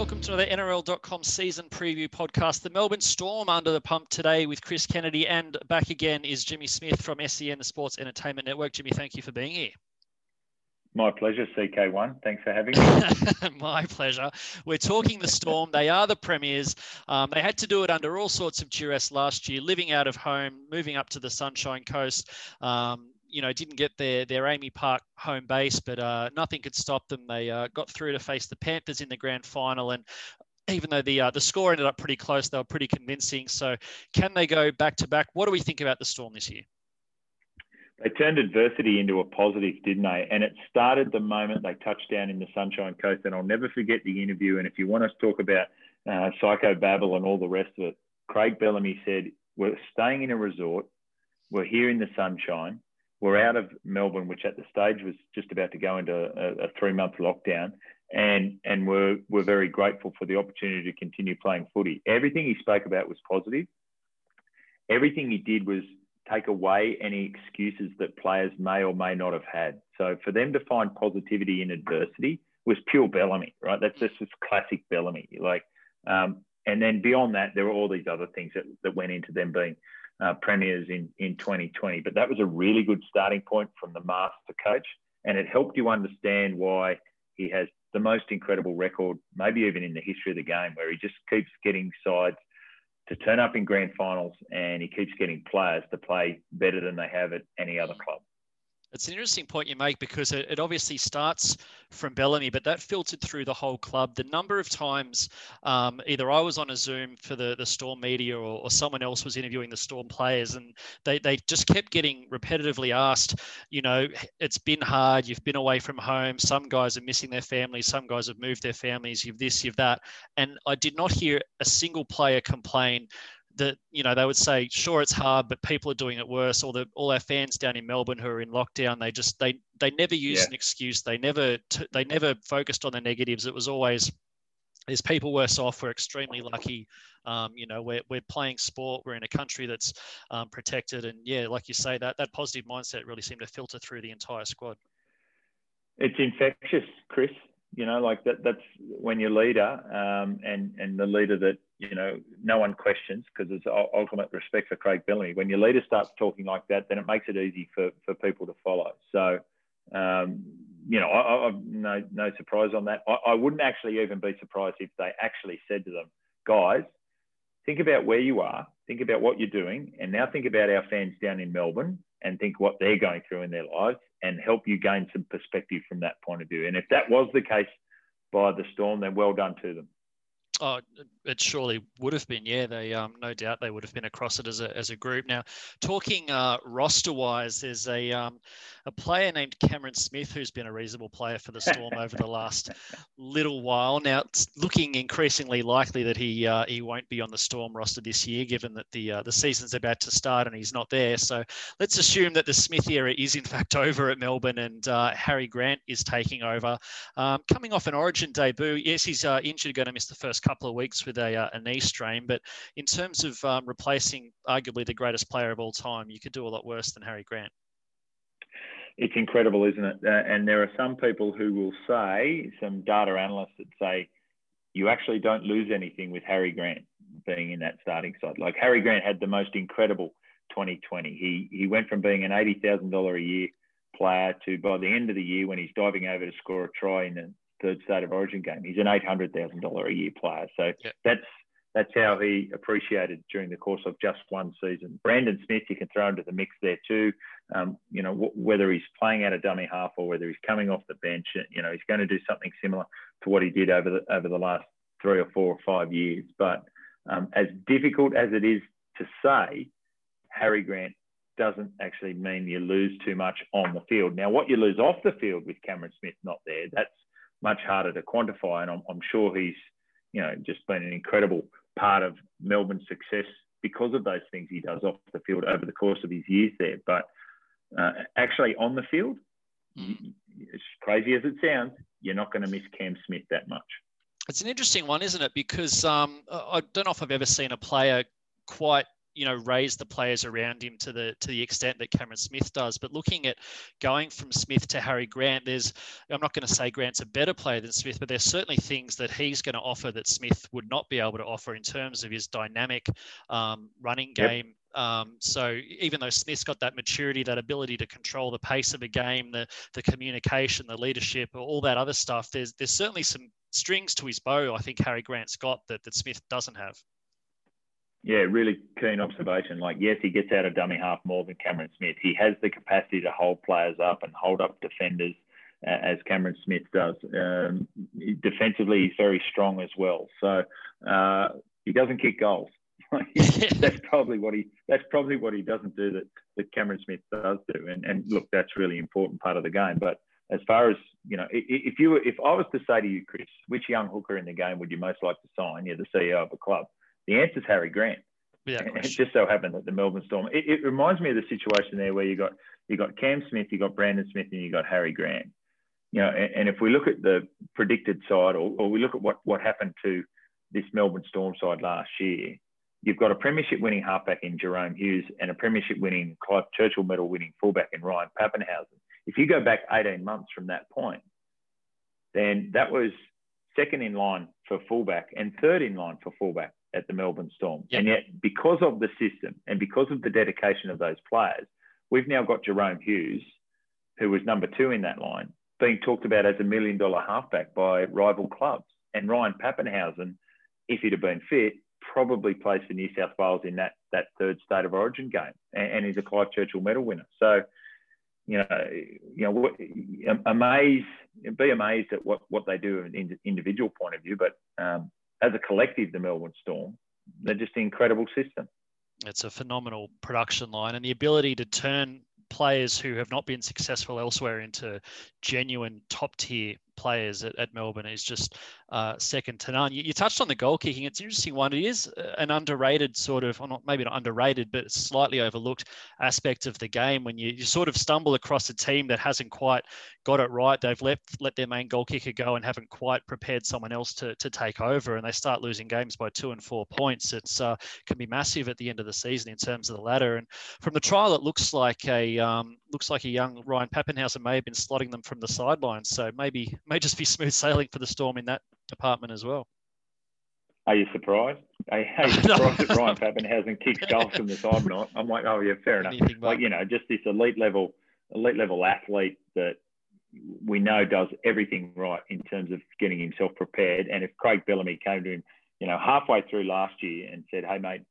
Welcome to another NRL.com season preview podcast. The Melbourne Storm under the pump today with Chris Kennedy, and back again is Jimmy Smith from SEN, the Sports Entertainment Network. Jimmy, thank you for being here. My pleasure, CK1. Thanks for having me. My pleasure. We're talking the Storm. They are the premiers. Um, they had to do it under all sorts of duress last year, living out of home, moving up to the Sunshine Coast. Um, you know, didn't get their their AAMI Park home base, but uh, nothing could stop them. They uh, got through to face the Panthers in the grand final, and even though the uh, the score ended up pretty close, they were pretty convincing. So, can they go back to back? What do we think about the Storm this year? They turned adversity into a positive, didn't they? And it started the moment they touched down in the Sunshine Coast. And I'll never forget the interview. And if you want us to talk about uh, psycho babble and all the rest of it, Craig Bellamy said, "We're staying in a resort. We're here in the sunshine we're out of Melbourne, which at the stage was just about to go into a, a three month lockdown. And, and we're, we're very grateful for the opportunity to continue playing footy. Everything he spoke about was positive. Everything he did was take away any excuses that players may or may not have had. So for them to find positivity in adversity was pure Bellamy, right? That's just classic Bellamy. Like, um, and then beyond that, there were all these other things that, that went into them being uh, premiers in, in 2020. But that was a really good starting point from the master coach. And it helped you understand why he has the most incredible record, maybe even in the history of the game, where he just keeps getting sides to turn up in grand finals and he keeps getting players to play better than they have at any other club. It's an interesting point you make because it, it, obviously starts from Bellamy, but that filtered through the whole club. The number of times um, either I was on a Zoom for the, the Storm media or, or, someone else was interviewing the Storm players, and they, they just kept getting repetitively asked, you know, it's been hard, you've been away from home, some guys are missing their families, some guys have moved their families, you've this, you've that. And I did not hear a single player complain that you know they would say sure it's hard but people are doing it worse. All the all our fans down in melbourne who are in lockdown they just they they never used yeah. an excuse. They never t- they never focused on the negatives. It was always there's people worse off we're extremely lucky. Um, you know we're, we're playing sport we're in a country that's um, protected. And yeah like you say that that positive mindset really seemed to filter through the entire squad. It's infectious chris. You know, like that. That's when your leader um, and and the leader that you know no one questions because there's ultimate respect for Craig Bellamy. When your leader starts talking like that, then it makes it easy for for people to follow. So, um, you know, I, I, no no surprise on that. I, I wouldn't actually even be surprised if they actually said to them, guys, think about where you are, think about what you're doing, and now think about our fans down in Melbourne and think what they're going through in their lives and help you gain some perspective from that point of view. And if that was the case by the Storm, then well done to them. Oh, it surely would have been. Yeah, they um, no doubt they would have been across it as a, as a group. Now, talking uh, roster wise, there's a um, a player named Cameron Smith who's been a reasonable player for the Storm over the last little while. Now, it's looking increasingly likely that he uh, he won't be on the Storm roster this year, given that the uh, the season's about to start and he's not there. So let's assume that the Smith era is in fact over at Melbourne and uh, Harry Grant is taking over. Um, coming off an Origin debut, yes, he's uh, injured, going to miss the first couple of weeks with a, uh, a knee strain. But in terms of um, replacing arguably the greatest player of all time, you could do a lot worse than Harry Grant. It's incredible, isn't it? Uh, and there are some people who will say, some data analysts that say, you actually don't lose anything with Harry Grant being in that starting side. Like Harry Grant had the most incredible 2020. He he went from being an eighty thousand dollar a year player to by the end of the year when he's diving over to score a try in the third state of origin game. He's an eight hundred thousand dollar a year player. So yeah. that's that's how he appreciated during the course of just one season. Brandon Smith, you can throw into the mix there too. Um, you know, w- whether he's playing out a dummy half or whether he's coming off the bench, you know, he's going to do something similar to what he did over the over the last three or four or five years. But um, as difficult as it is to say, Harry Grant doesn't actually mean you lose too much on the field. Now, what you lose off the field with Cameron Smith not there, that's much harder to quantify. And I'm, I'm sure he's, you know, just been an incredible part of Melbourne's success because of those things he does off the field over the course of his years there. But uh, actually on the field, as crazy as it sounds, you're not going to miss Cam Smith that much. It's an interesting one, isn't it? Because um, I don't know if I've ever seen a player quite you know raise the players around him to the to the extent that Cameron Smith does. But looking at going from Smith to Harry Grant, there's I'm not going to say Grant's a better player than Smith, but there's certainly things that he's going to offer that Smith would not be able to offer in terms of his dynamic um, running game. Yep. Um, so even though Smith's got that maturity, that ability to control the pace of a game, the the communication, the leadership, all that other stuff, there's there's certainly some strings to his bow. I think Harry Grant's got that that Smith doesn't have. Yeah, really keen observation. Like, yes, he gets out of dummy half more than Cameron Smith. He has the capacity to hold players up and hold up defenders, uh, as Cameron Smith does. Um, defensively, he's very strong as well. So uh, he doesn't kick goals. that's probably what he. That's probably what he doesn't do that that Cameron Smith does do. And and look, that's really important part of the game. But as far as you know, if you were, if I was to say to you, Chris, which young hooker in the game would you most like to sign? You're the CEO of a club the answer is Harry Grant. Yeah, it just so happened that the Melbourne Storm. It, it, reminds me of the situation there where you got you got Cam Smith, you got Brandon Smith, and you got Harry Grant. You know, and, and if we look at the predicted side, or, or we look at what what happened to this Melbourne Storm side last year, you've got a premiership winning halfback in Jahrome Hughes and a premiership winning Clive Churchill medal winning fullback in Ryan Papenhuyzen. If you go back 18 months from that point, then that was second in line for fullback and third in line for fullback at the Melbourne Storm. Yep. And yet, because of the system and because of the dedication of those players, we've now got Jahrome Hughes, who was number two in that line, being talked about as a million dollar halfback by rival clubs. And Ryan Papenhuyzen, if he'd have been fit, probably plays for New South Wales in that that third state of origin game, and, and he's a Clive Churchill medal winner. So, you know, you know, amazed, be amazed at what what they do in an individual point of view, but um, as a collective, the Melbourne Storm, they're just an incredible system. It's a phenomenal production line, and the ability to turn players who have not been successful elsewhere into genuine top tier players at, at Melbourne is just uh, second to none. You, you, touched on the goal kicking. It's an interesting one. It is uh, an underrated sort of, or not maybe not underrated, but slightly overlooked aspect of the game when you, you sort of stumble across a team that hasn't quite got it right. They've let let their main goal kicker go and haven't quite prepared someone else to, to take over, and they start losing games by two and four points. It's uh, can be massive at the end of the season in terms of the ladder. And from the trial, it looks like a um, looks like a young Ryan Papenhuyzen may have been slotting them from the sidelines. So maybe may just be smooth sailing for the Storm in that department as well. Are you surprised? Are you surprised that Ryan Papenhuyzen kicks goals from the side? I'm like, oh yeah, fair enough. Like you know, just this elite level, elite level athlete that we know does everything right in terms of getting himself prepared. And if Craig Bellamy came to him, you know, halfway through last year and said, "Hey mate,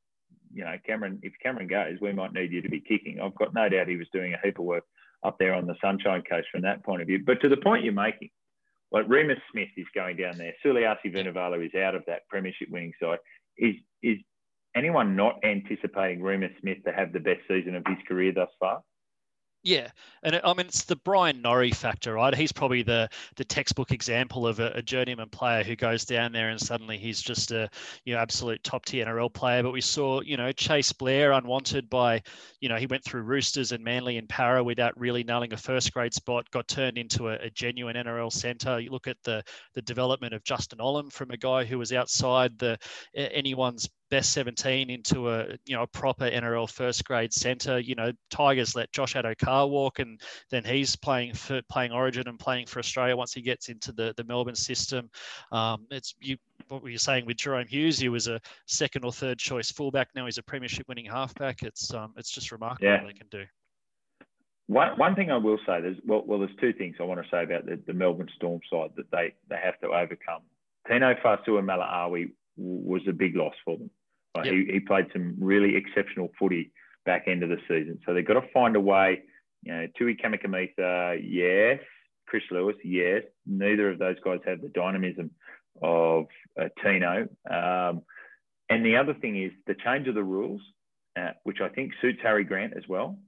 you know, Cameron, if Cameron goes, we might need you to be kicking." I've got no doubt he was doing a heap of work up there on the Sunshine Coast from that point of view. But to the point you're making, like Reimis Smith is going down there. Suliasi Vunivalu is out of that premiership winning side. Is is anyone not anticipating Reimis Smith to have the best season of his career thus far? Yeah, and uh, I mean it's the Bryan Norrie factor, right? He's probably the the textbook example of a, a, journeyman player who goes down there and suddenly he's just a you know absolute top tier NRL player. But we saw you know Cheyse Blair unwanted by you know he went through Roosters and Manly and Parra without really nailing a first grade spot, got turned into a, a genuine NRL centre. You look at the the development of Justin Olam from a guy who was outside the anyone's best 17 into a you know a proper NRL first grade centre. You know, Tigers let Josh Addo-Carr walk, and then he's playing for playing Origin and playing for Australia once he gets into the the Melbourne system. Um, it's you. What were you saying with Jahrome Hughes? He was a second or third choice fullback. Now he's a premiership winning halfback. It's um, it's just remarkable yeah. what they can do. One, one thing I will say, there's well, well, there's two things I want to say about the, the Melbourne Storm side that they, they have to overcome. Tino Fasua Fa'asuamaleaui was a big loss for them. Yep. He, he played some really exceptional footy back end of the season. So they've got to find a way. You know, Tui Kamikamica, yes. Chris Lewis, yes. Neither of those guys have the dynamism of uh, Tino. Um, and the other thing is the change of the rules, uh, which I think suits Harry Grant as well.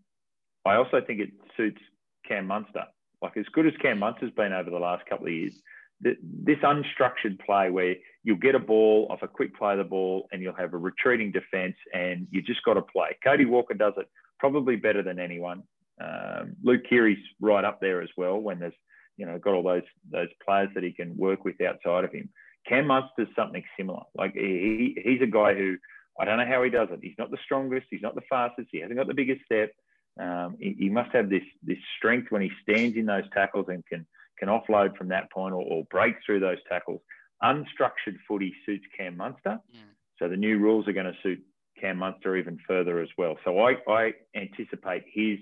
I also think it suits Cam Munster. Like as good as Cam Munster's been over the last couple of years, this unstructured play where you'll get a ball off a quick play of the ball and you'll have a retreating defence and you just got to play. Cody Walker does it probably better than anyone. Um, Luke Keary's right up there as well when there's, you know, got all those those players that he can work with outside of him. Cam Munster's something similar. Like he, he's a guy who I don't know how he does it. He's not the strongest. He's not the fastest. He hasn't got the biggest step. Um, he, he, must have this this strength when he stands in those tackles and can can offload from that point or, or break through those tackles. Unstructured footy suits Cam Munster. Mm. So the new rules are going to suit Cam Munster even further as well. So I, I anticipate his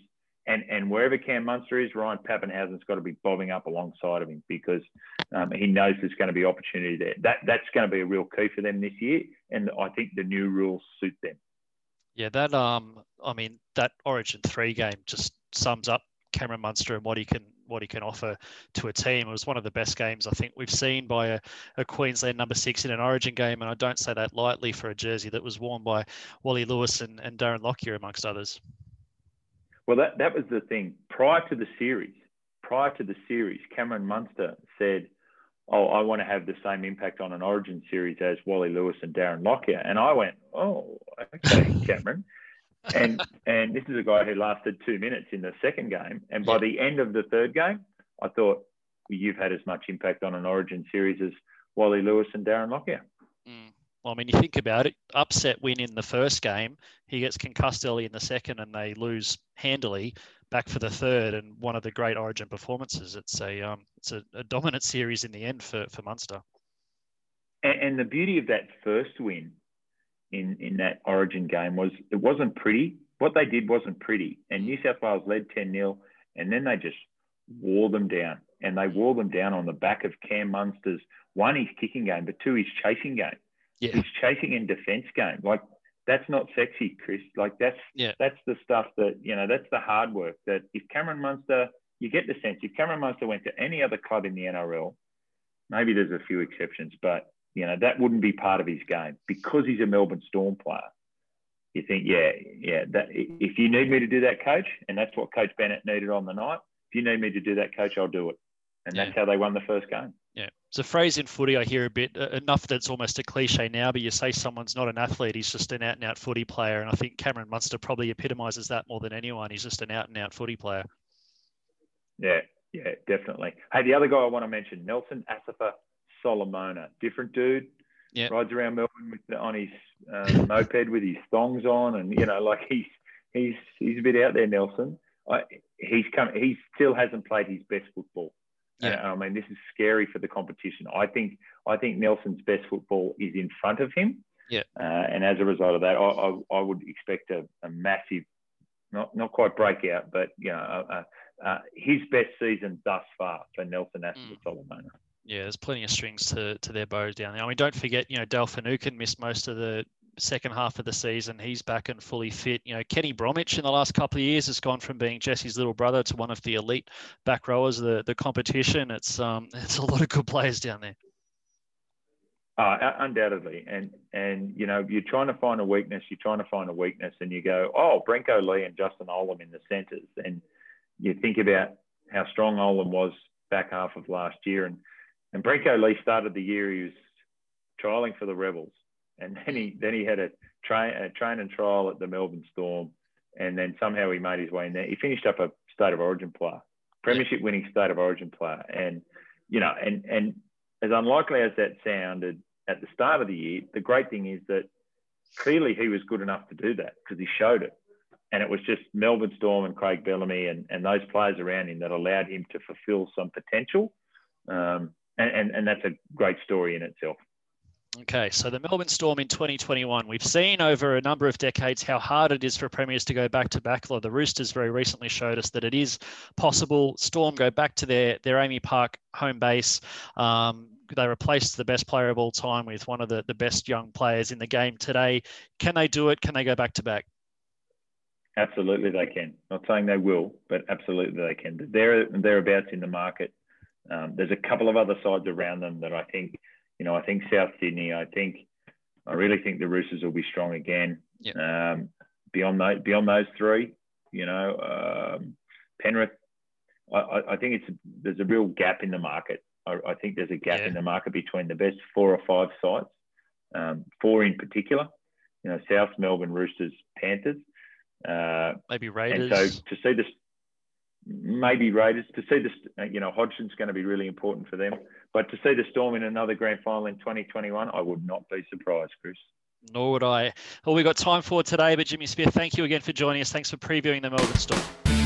and and wherever Cam Munster is, Ryan Papenhuyzen's got to be bobbing up alongside of him because um, he knows there's going to be opportunity there. That that's going to be a real key for them this year, and I think the new rules suit them. Yeah, that um, I mean that Origin three game just sums up Cameron Munster and what he can what he can offer to a team. It was one of the best games I think we've seen by a, a, Queensland number six in an Origin game, and I don't say that lightly for a jersey that was worn by Wally Lewis and, and Darren Lockyer amongst others. Well, that, that was the thing. Prior to the series, prior to the series, Cameron Munster said, Oh, I want to have the same impact on an origin series as Wally Lewis and Darren Lockyer. And I went, Oh, okay, Cameron. And and this is a guy who lasted two minutes in the second game. And by the end of the third game, I thought, you've had as much impact on an origin series as Wally Lewis and Darren Lockyer. Mm. Well, I mean, you think about it, upset win in the first game, he gets concussed early in the second, and they lose handily back for the third, and one of the great Origin performances. It's a um, it's a, a dominant series in the end for for Munster. And, and the beauty of that first win in in that Origin game was it wasn't pretty. What they did wasn't pretty, and New South Wales led ten 0 and then they just wore them down, and they wore them down on the back of Cam Munster's one his kicking game, but two his chasing game yeah. He's chasing and defense game. Like that's not sexy, Chris. Like that's yeah. that's the stuff that you know. That's the hard work. That if Cameron Munster, you get the sense if Cameron Munster went to any other club in the NRL, maybe there's a few exceptions, but you know that wouldn't be part of his game because he's a Melbourne Storm player. You think, yeah, yeah. That if you need me to do that, coach, and that's what Coach Bennett needed on the night. If you need me to do that, coach, I'll do it. And yeah. that's how they won the first game. Yeah, it's a phrase in footy I hear a bit uh, enough that's almost a cliche now. But you say someone's not an athlete; he's just an out-and-out footy player, and I think Cameron Munster probably epitomises that more than anyone. He's just an out-and-out footy player. Yeah, yeah, definitely. Hey, the other guy I want to mention, Nelson Asofa Solomona, different dude. Yeah, rides around Melbourne with, on his uh, moped with his thongs on, and you know, like he's he's he's a bit out there, Nelson. I, he's come. He still hasn't played his best football. Yeah. I mean, this is scary for the competition. I think I think Nelson's best football is in front of him. Yeah. Uh, and as a result of that, I, I, I would expect a, a, massive, not not quite breakout, but you know, uh, uh, his best season thus far for Nelson Aston mm. Solomona. Yeah, there's plenty of strings to, to their bows down there. I mean, don't forget, you know, Dale Finucane missed most of the second half of the season. He's back and fully fit. You know, Kenny Bromwich in the last couple of years has gone from being Jesse's little brother to one of the elite back rowers of the, the competition. It's um it's a lot of good players down there. Uh, undoubtedly, and and you know you're trying to find a weakness. You're trying to find a weakness, and you go, oh, Brenko Lee and Justin Olam in the centres, and you think about how strong Olam was back half of last year, and and Brenko Lee started the year he was trialing for the Rebels, and then he then he had a train a train and trial at the Melbourne Storm, and then somehow he made his way in there. He finished up a state of origin player, premiership winning state of origin player, and you know, and and as unlikely as that sounded at the start of the year, the great thing is that clearly he was good enough to do that because he showed it. And it was just Melbourne Storm and Craig Bellamy and, and those players around him that allowed him to fulfill some potential. Um, and, and, and that's a great story in itself. Okay, so the Melbourne Storm in 2021. We've seen over a number of decades how hard it is for premiers to go back to back. The Roosters very recently showed us that it is possible. Storm go back to their, their AAMI Park home base. Um, they replaced the best player of all time with one of the, the best young players in the game today. Can they do it? Can they go back to back? Absolutely, they can. Not saying they will, but absolutely they can. They're thereabouts in the market. Um, there's a couple of other sides around them that I think you know, I think South Sydney, I think, I really think the Roosters will be strong again. Yep. Um, beyond those, beyond those three, you know, um, Penrith, I, I, think it's there's a real gap in the market. I, I think there's a gap yeah. in the market between the best four or five sites, um, four in particular. You know, South Melbourne Roosters, Panthers, uh, maybe Raiders. And so to see this, maybe Raiders to see this, uh, you know, Hodgson's going to be really important for them. But to see the Storm in another grand final in 2021, I would not be surprised, Chris. Nor would I. All we've got time for today, but Jimmy Smith, thank you again for joining us. Thanks for previewing the Melbourne Storm.